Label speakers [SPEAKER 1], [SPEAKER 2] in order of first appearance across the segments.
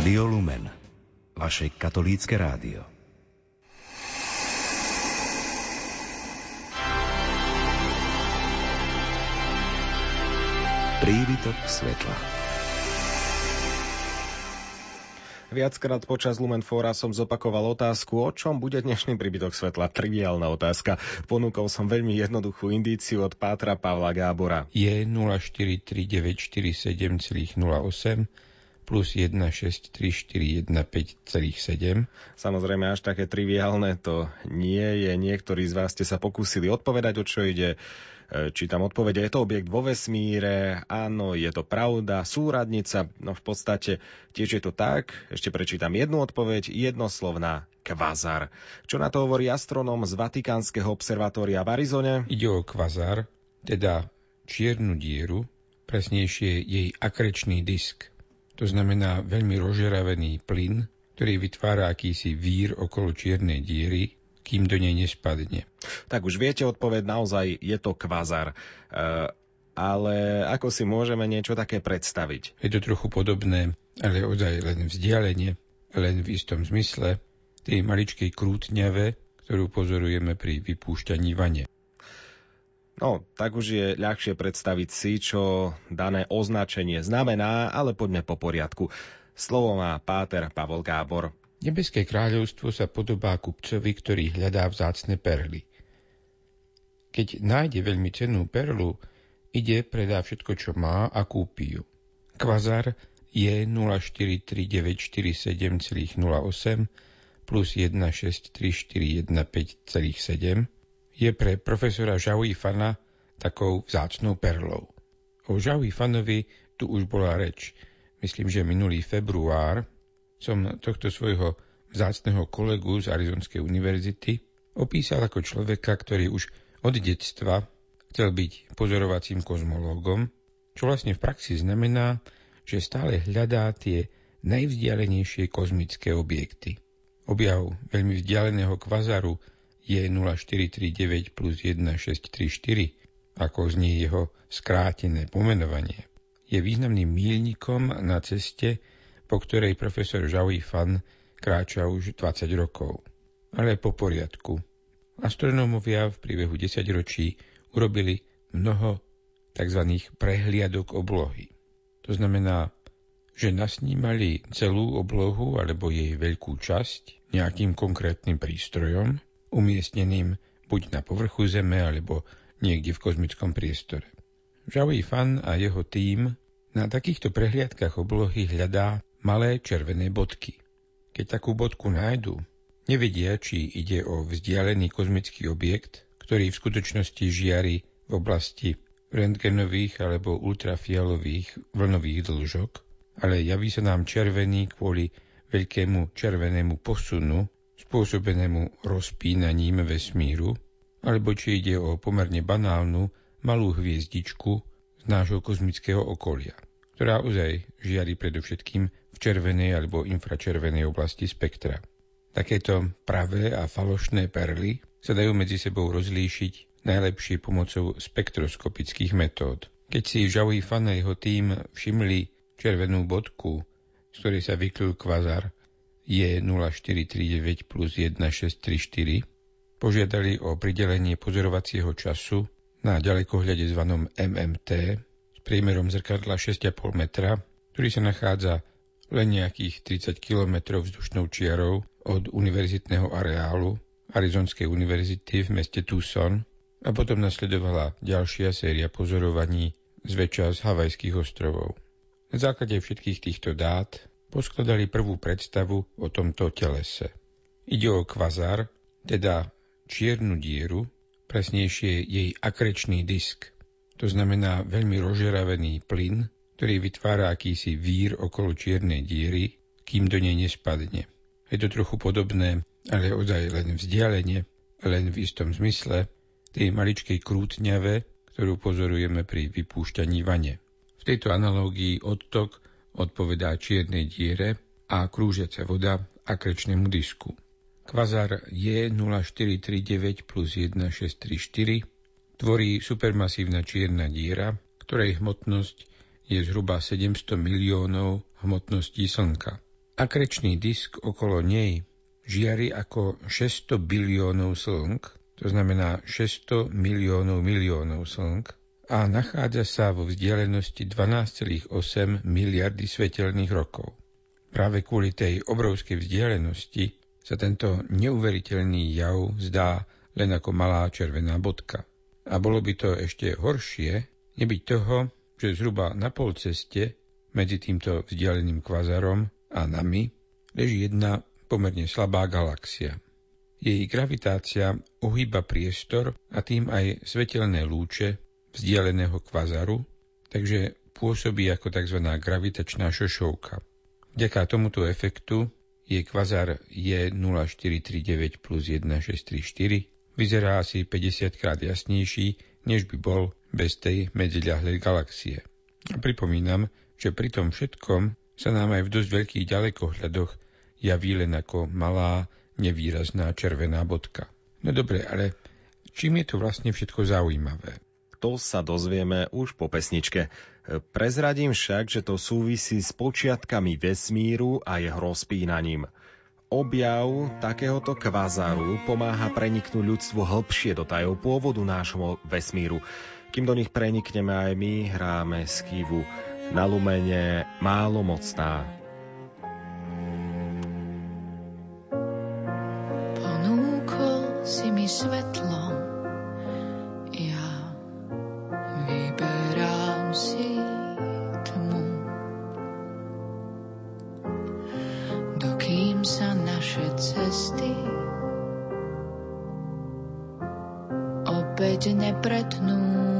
[SPEAKER 1] Rádio Lumen, vaše katolícke rádio. Prívitok svetla.
[SPEAKER 2] Viackrát počas Lumen Fóra som zopakoval otázku, o čom bude dnešný príbytok svetla. Triviálna otázka. Ponúkol som veľmi jednoduchú indíciu od Pátra Pavla Gábora.
[SPEAKER 3] Je 043947,08 plus 1634157.
[SPEAKER 2] Samozrejme, až také triviálne to nie je. Niektorí z vás ste sa pokúsili odpovedať, o čo ide. E, či tam odpovede, je to objekt vo vesmíre, áno, je to pravda, súradnica, no v podstate tiež je to tak, ešte prečítam jednu odpoveď, jednoslovná kvazar. Čo na to hovorí astronóm z Vatikánskeho observatória v Arizone?
[SPEAKER 3] Ide o kvazar, teda čiernu dieru, presnejšie jej akrečný disk. To znamená veľmi rozžeravený plyn, ktorý vytvára akýsi vír okolo čiernej diery, kým do nej nespadne.
[SPEAKER 2] Tak už viete odpoveď, naozaj je to kvazar. E, ale ako si môžeme niečo také predstaviť?
[SPEAKER 3] Je to trochu podobné, ale ozaj len vzdialenie, len v istom zmysle, tej maličkej krútňave, ktorú pozorujeme pri vypúšťaní vane.
[SPEAKER 2] No, tak už je ľahšie predstaviť si, čo dané označenie znamená, ale poďme po poriadku. Slovo má Páter Pavol Gábor.
[SPEAKER 3] Nebeské kráľovstvo sa podobá kupcovi, ktorý hľadá vzácne perly. Keď nájde veľmi cennú perlu, ide, predá všetko, čo má a kúpi ju. Kvazar je 043947,08 plus 1634157 je pre profesora Žaui Fana takou vzácnou perlou. O Žaui Fanovi tu už bola reč. Myslím, že minulý február som tohto svojho vzácného kolegu z Arizonskej univerzity opísal ako človeka, ktorý už od detstva chcel byť pozorovacím kozmológom, čo vlastne v praxi znamená, že stále hľadá tie najvzdialenejšie kozmické objekty. Objav veľmi vzdialeného kvazaru je 0439 plus 1634, ako znie jeho skrátené pomenovanie, je významným mílnikom na ceste, po ktorej profesor Zhao Fan kráča už 20 rokov. Ale po poriadku. Astronómovia v priebehu 10 ročí urobili mnoho tzv. prehliadok oblohy. To znamená, že nasnímali celú oblohu alebo jej veľkú časť nejakým konkrétnym prístrojom umiestneným buď na povrchu Zeme, alebo niekde v kozmickom priestore. Zhao Fan a jeho tím na takýchto prehliadkach oblohy hľadá malé červené bodky. Keď takú bodku nájdu, nevedia, či ide o vzdialený kozmický objekt, ktorý v skutočnosti žiari v oblasti rentgenových alebo ultrafialových vlnových dĺžok, ale javí sa nám červený kvôli veľkému červenému posunu spôsobenému rozpínaním vesmíru, alebo či ide o pomerne banálnu malú hviezdičku z nášho kozmického okolia, ktorá ozaj žiari predovšetkým v červenej alebo infračervenej oblasti spektra. Takéto pravé a falošné perly sa dajú medzi sebou rozlíšiť najlepšie pomocou spektroskopických metód. Keď si Zhao Fan a jeho tým všimli červenú bodku, z ktorej sa vyklil kvazar, je 0439 plus 1634 požiadali o pridelenie pozorovacieho času na ďalekohľade zvanom MMT s priemerom zrkadla 6,5 metra, ktorý sa nachádza len nejakých 30 km vzdušnou čiarou od univerzitného areálu Arizonskej univerzity v meste Tucson a potom nasledovala ďalšia séria pozorovaní zväčša z Havajských ostrovov. Na základe všetkých týchto dát poskladali prvú predstavu o tomto telese. Ide o kvazar, teda čiernu dieru, presnejšie jej akrečný disk. To znamená veľmi rozžeravený plyn, ktorý vytvára akýsi vír okolo čiernej diery, kým do nej nespadne. Je to trochu podobné, ale ozaj len vzdialenie, len v istom zmysle, tej maličkej krútňave, ktorú pozorujeme pri vypúšťaní vane. V tejto analógii odtok odpovedá čiernej diere a krúžiaca voda akrečnému disku. Kvazar J0439 plus 1634 tvorí supermasívna čierna diera, ktorej hmotnosť je zhruba 700 miliónov hmotností Slnka. Akrečný disk okolo nej žiari ako 600 biliónov slnk, to znamená 600 miliónov miliónov slnk, a nachádza sa vo vzdialenosti 12,8 miliardy svetelných rokov. Práve kvôli tej obrovskej vzdialenosti sa tento neuveriteľný jav zdá len ako malá červená bodka. A bolo by to ešte horšie, nebyť toho, že zhruba na pol ceste medzi týmto vzdialeným kvazarom a nami leží jedna pomerne slabá galaxia. Jej gravitácia ohýba priestor a tým aj svetelné lúče vzdialeného kvazaru, takže pôsobí ako tzv. gravitačná šošovka. Vďaka tomuto efektu je kvazar E0439 plus 1634 vyzerá asi 50 krát jasnejší, než by bol bez tej medziľahlej galaxie. A pripomínam, že pri tom všetkom sa nám aj v dosť veľkých ďalekohľadoch javí len ako malá, nevýrazná červená bodka. No dobre, ale čím je to vlastne všetko zaujímavé?
[SPEAKER 2] To sa dozvieme už po pesničke. Prezradím však, že to súvisí s počiatkami vesmíru a jeho rozpínaním. Objav takéhoto kvazaru pomáha preniknúť ľudstvu hĺbšie do tajov pôvodu nášho vesmíru. Kým do nich prenikneme aj my, hráme skývu na lumene málo mocná.
[SPEAKER 4] Opäť nepretnú.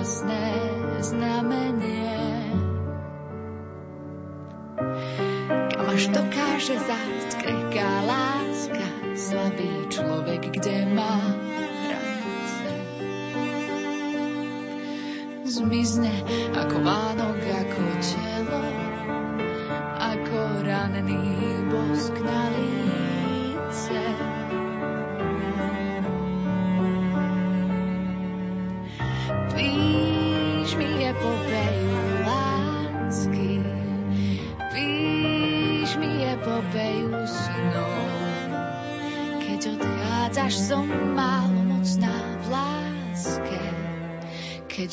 [SPEAKER 4] jasné znamenie. Kam až dokáže zájsť krehká láska, slabý človek, kde má hranice. Zmizne ako vánok, ako telo, ako ranný bosk na líce.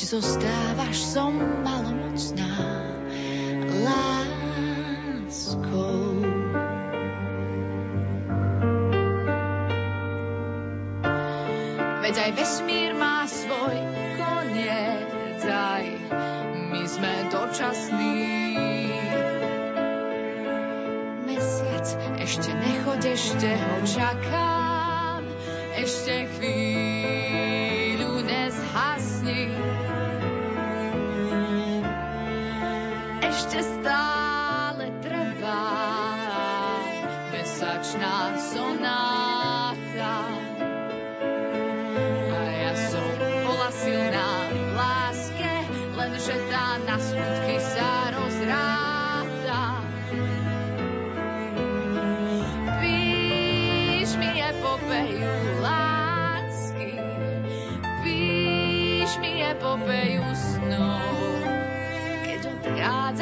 [SPEAKER 4] Zostávaš som malomocná láskou. Veď aj vesmír má svoj koniec, aj my sme dočasní. Mesiac, ešte nechoď, ešte ho čakám, ešte chvíľu nezhasni. ešte stále trvá mesačná sonáta. A ja som bola silná v láske, lenže tá na smutky sa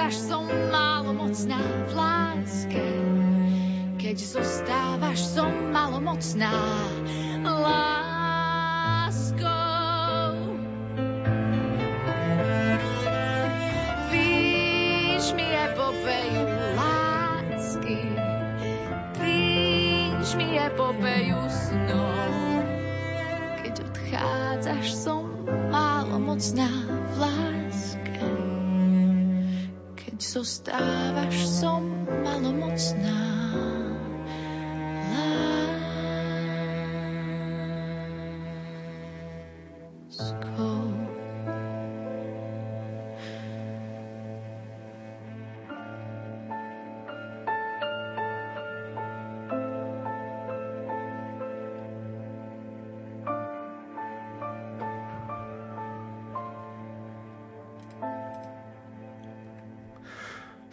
[SPEAKER 4] až som malomocná v láske. Keď zostávaš, som malomocná láske. Zostávaš, som malomocná.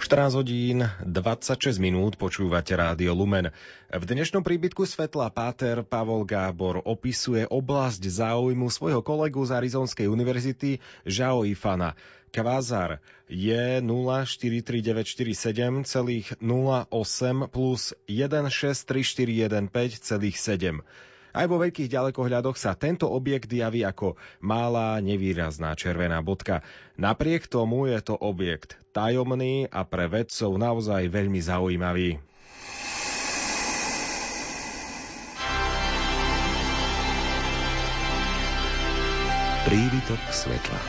[SPEAKER 2] Štrnáct hodín 26 minút počúvate Rádio Lumen. V dnešnom príbytku Svetla Páter Pavol Gábor opisuje oblasť záujmu svojho kolegu z Arizonskej univerzity Žao Ifana. Kvázar je 043947,08 plus 163415,7. Aj vo veľkých ďalekohľadoch sa tento objekt javí ako malá nevýrazná červená bodka. Napriek tomu je to objekt tajomný a pre vedcov naozaj veľmi zaujímavý.
[SPEAKER 1] Prívitok svetla.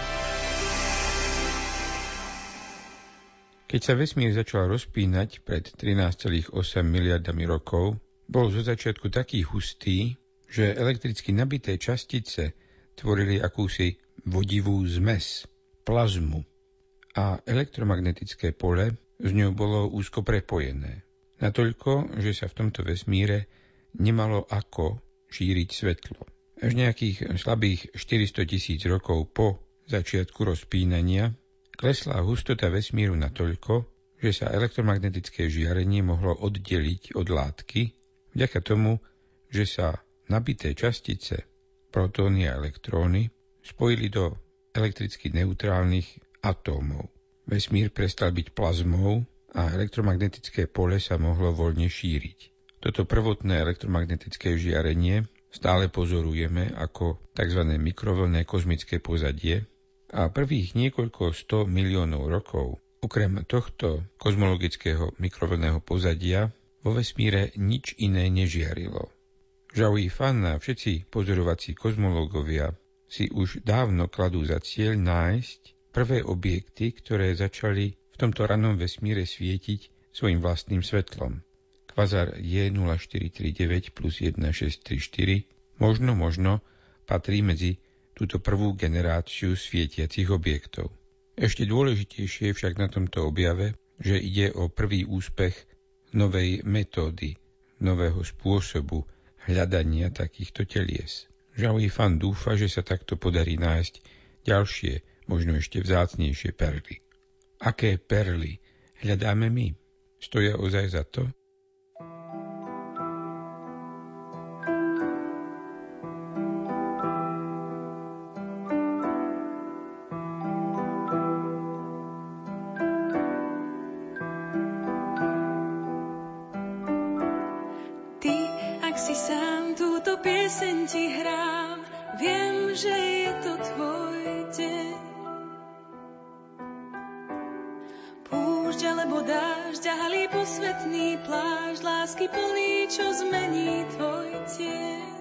[SPEAKER 3] Keď sa vesmír začal rozpínať pred 13,8 miliardami rokov, bol zo začiatku taký hustý, že elektricky nabité častice tvorili akúsi vodivú zmes, plazmu a elektromagnetické pole z ňou bolo úzko prepojené. Natoľko, že sa v tomto vesmíre nemalo ako šíriť svetlo. Až nejakých slabých 400 tisíc rokov po začiatku rozpínania klesla hustota vesmíru natoľko, že sa elektromagnetické žiarenie mohlo oddeliť od látky vďaka tomu, že sa Nabité častice, protóny a elektróny, spojili do elektricky neutrálnych atómov. Vesmír prestal byť plazmou a elektromagnetické pole sa mohlo voľne šíriť. Toto prvotné elektromagnetické žiarenie stále pozorujeme ako tzv. mikrovlné kozmické pozadie a prvých niekoľko sto miliónov rokov okrem tohto kozmologického mikrovlného pozadia vo vesmíre nič iné nežiarilo. Fan a všetci pozorovací kozmológovia si už dávno kladú za cieľ nájsť prvé objekty, ktoré začali v tomto ranom vesmíre svietiť svojim vlastným svetlom. Kvazar J0439 plus 1634 možno, možno patrí medzi túto prvú generáciu svietiacich objektov. Ešte dôležitejšie je však na tomto objave, že ide o prvý úspech novej metódy, nového spôsobu hľadania takýchto telies. Zhao Fan dúfa, že sa takto podarí nájsť ďalšie, možno ešte vzácnejšie perly. Aké perly hľadáme my? Stoja ozaj za to?
[SPEAKER 5] si sám, túto pieseň ti hrám, viem, že je to tvoj deň. Púšť alebo dážď, ďalý posvetný pláž, lásky plný, čo zmení tvoj tieň.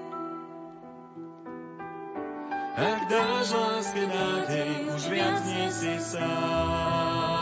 [SPEAKER 6] Ak dáš láske nádej, už
[SPEAKER 5] viac nie si sám.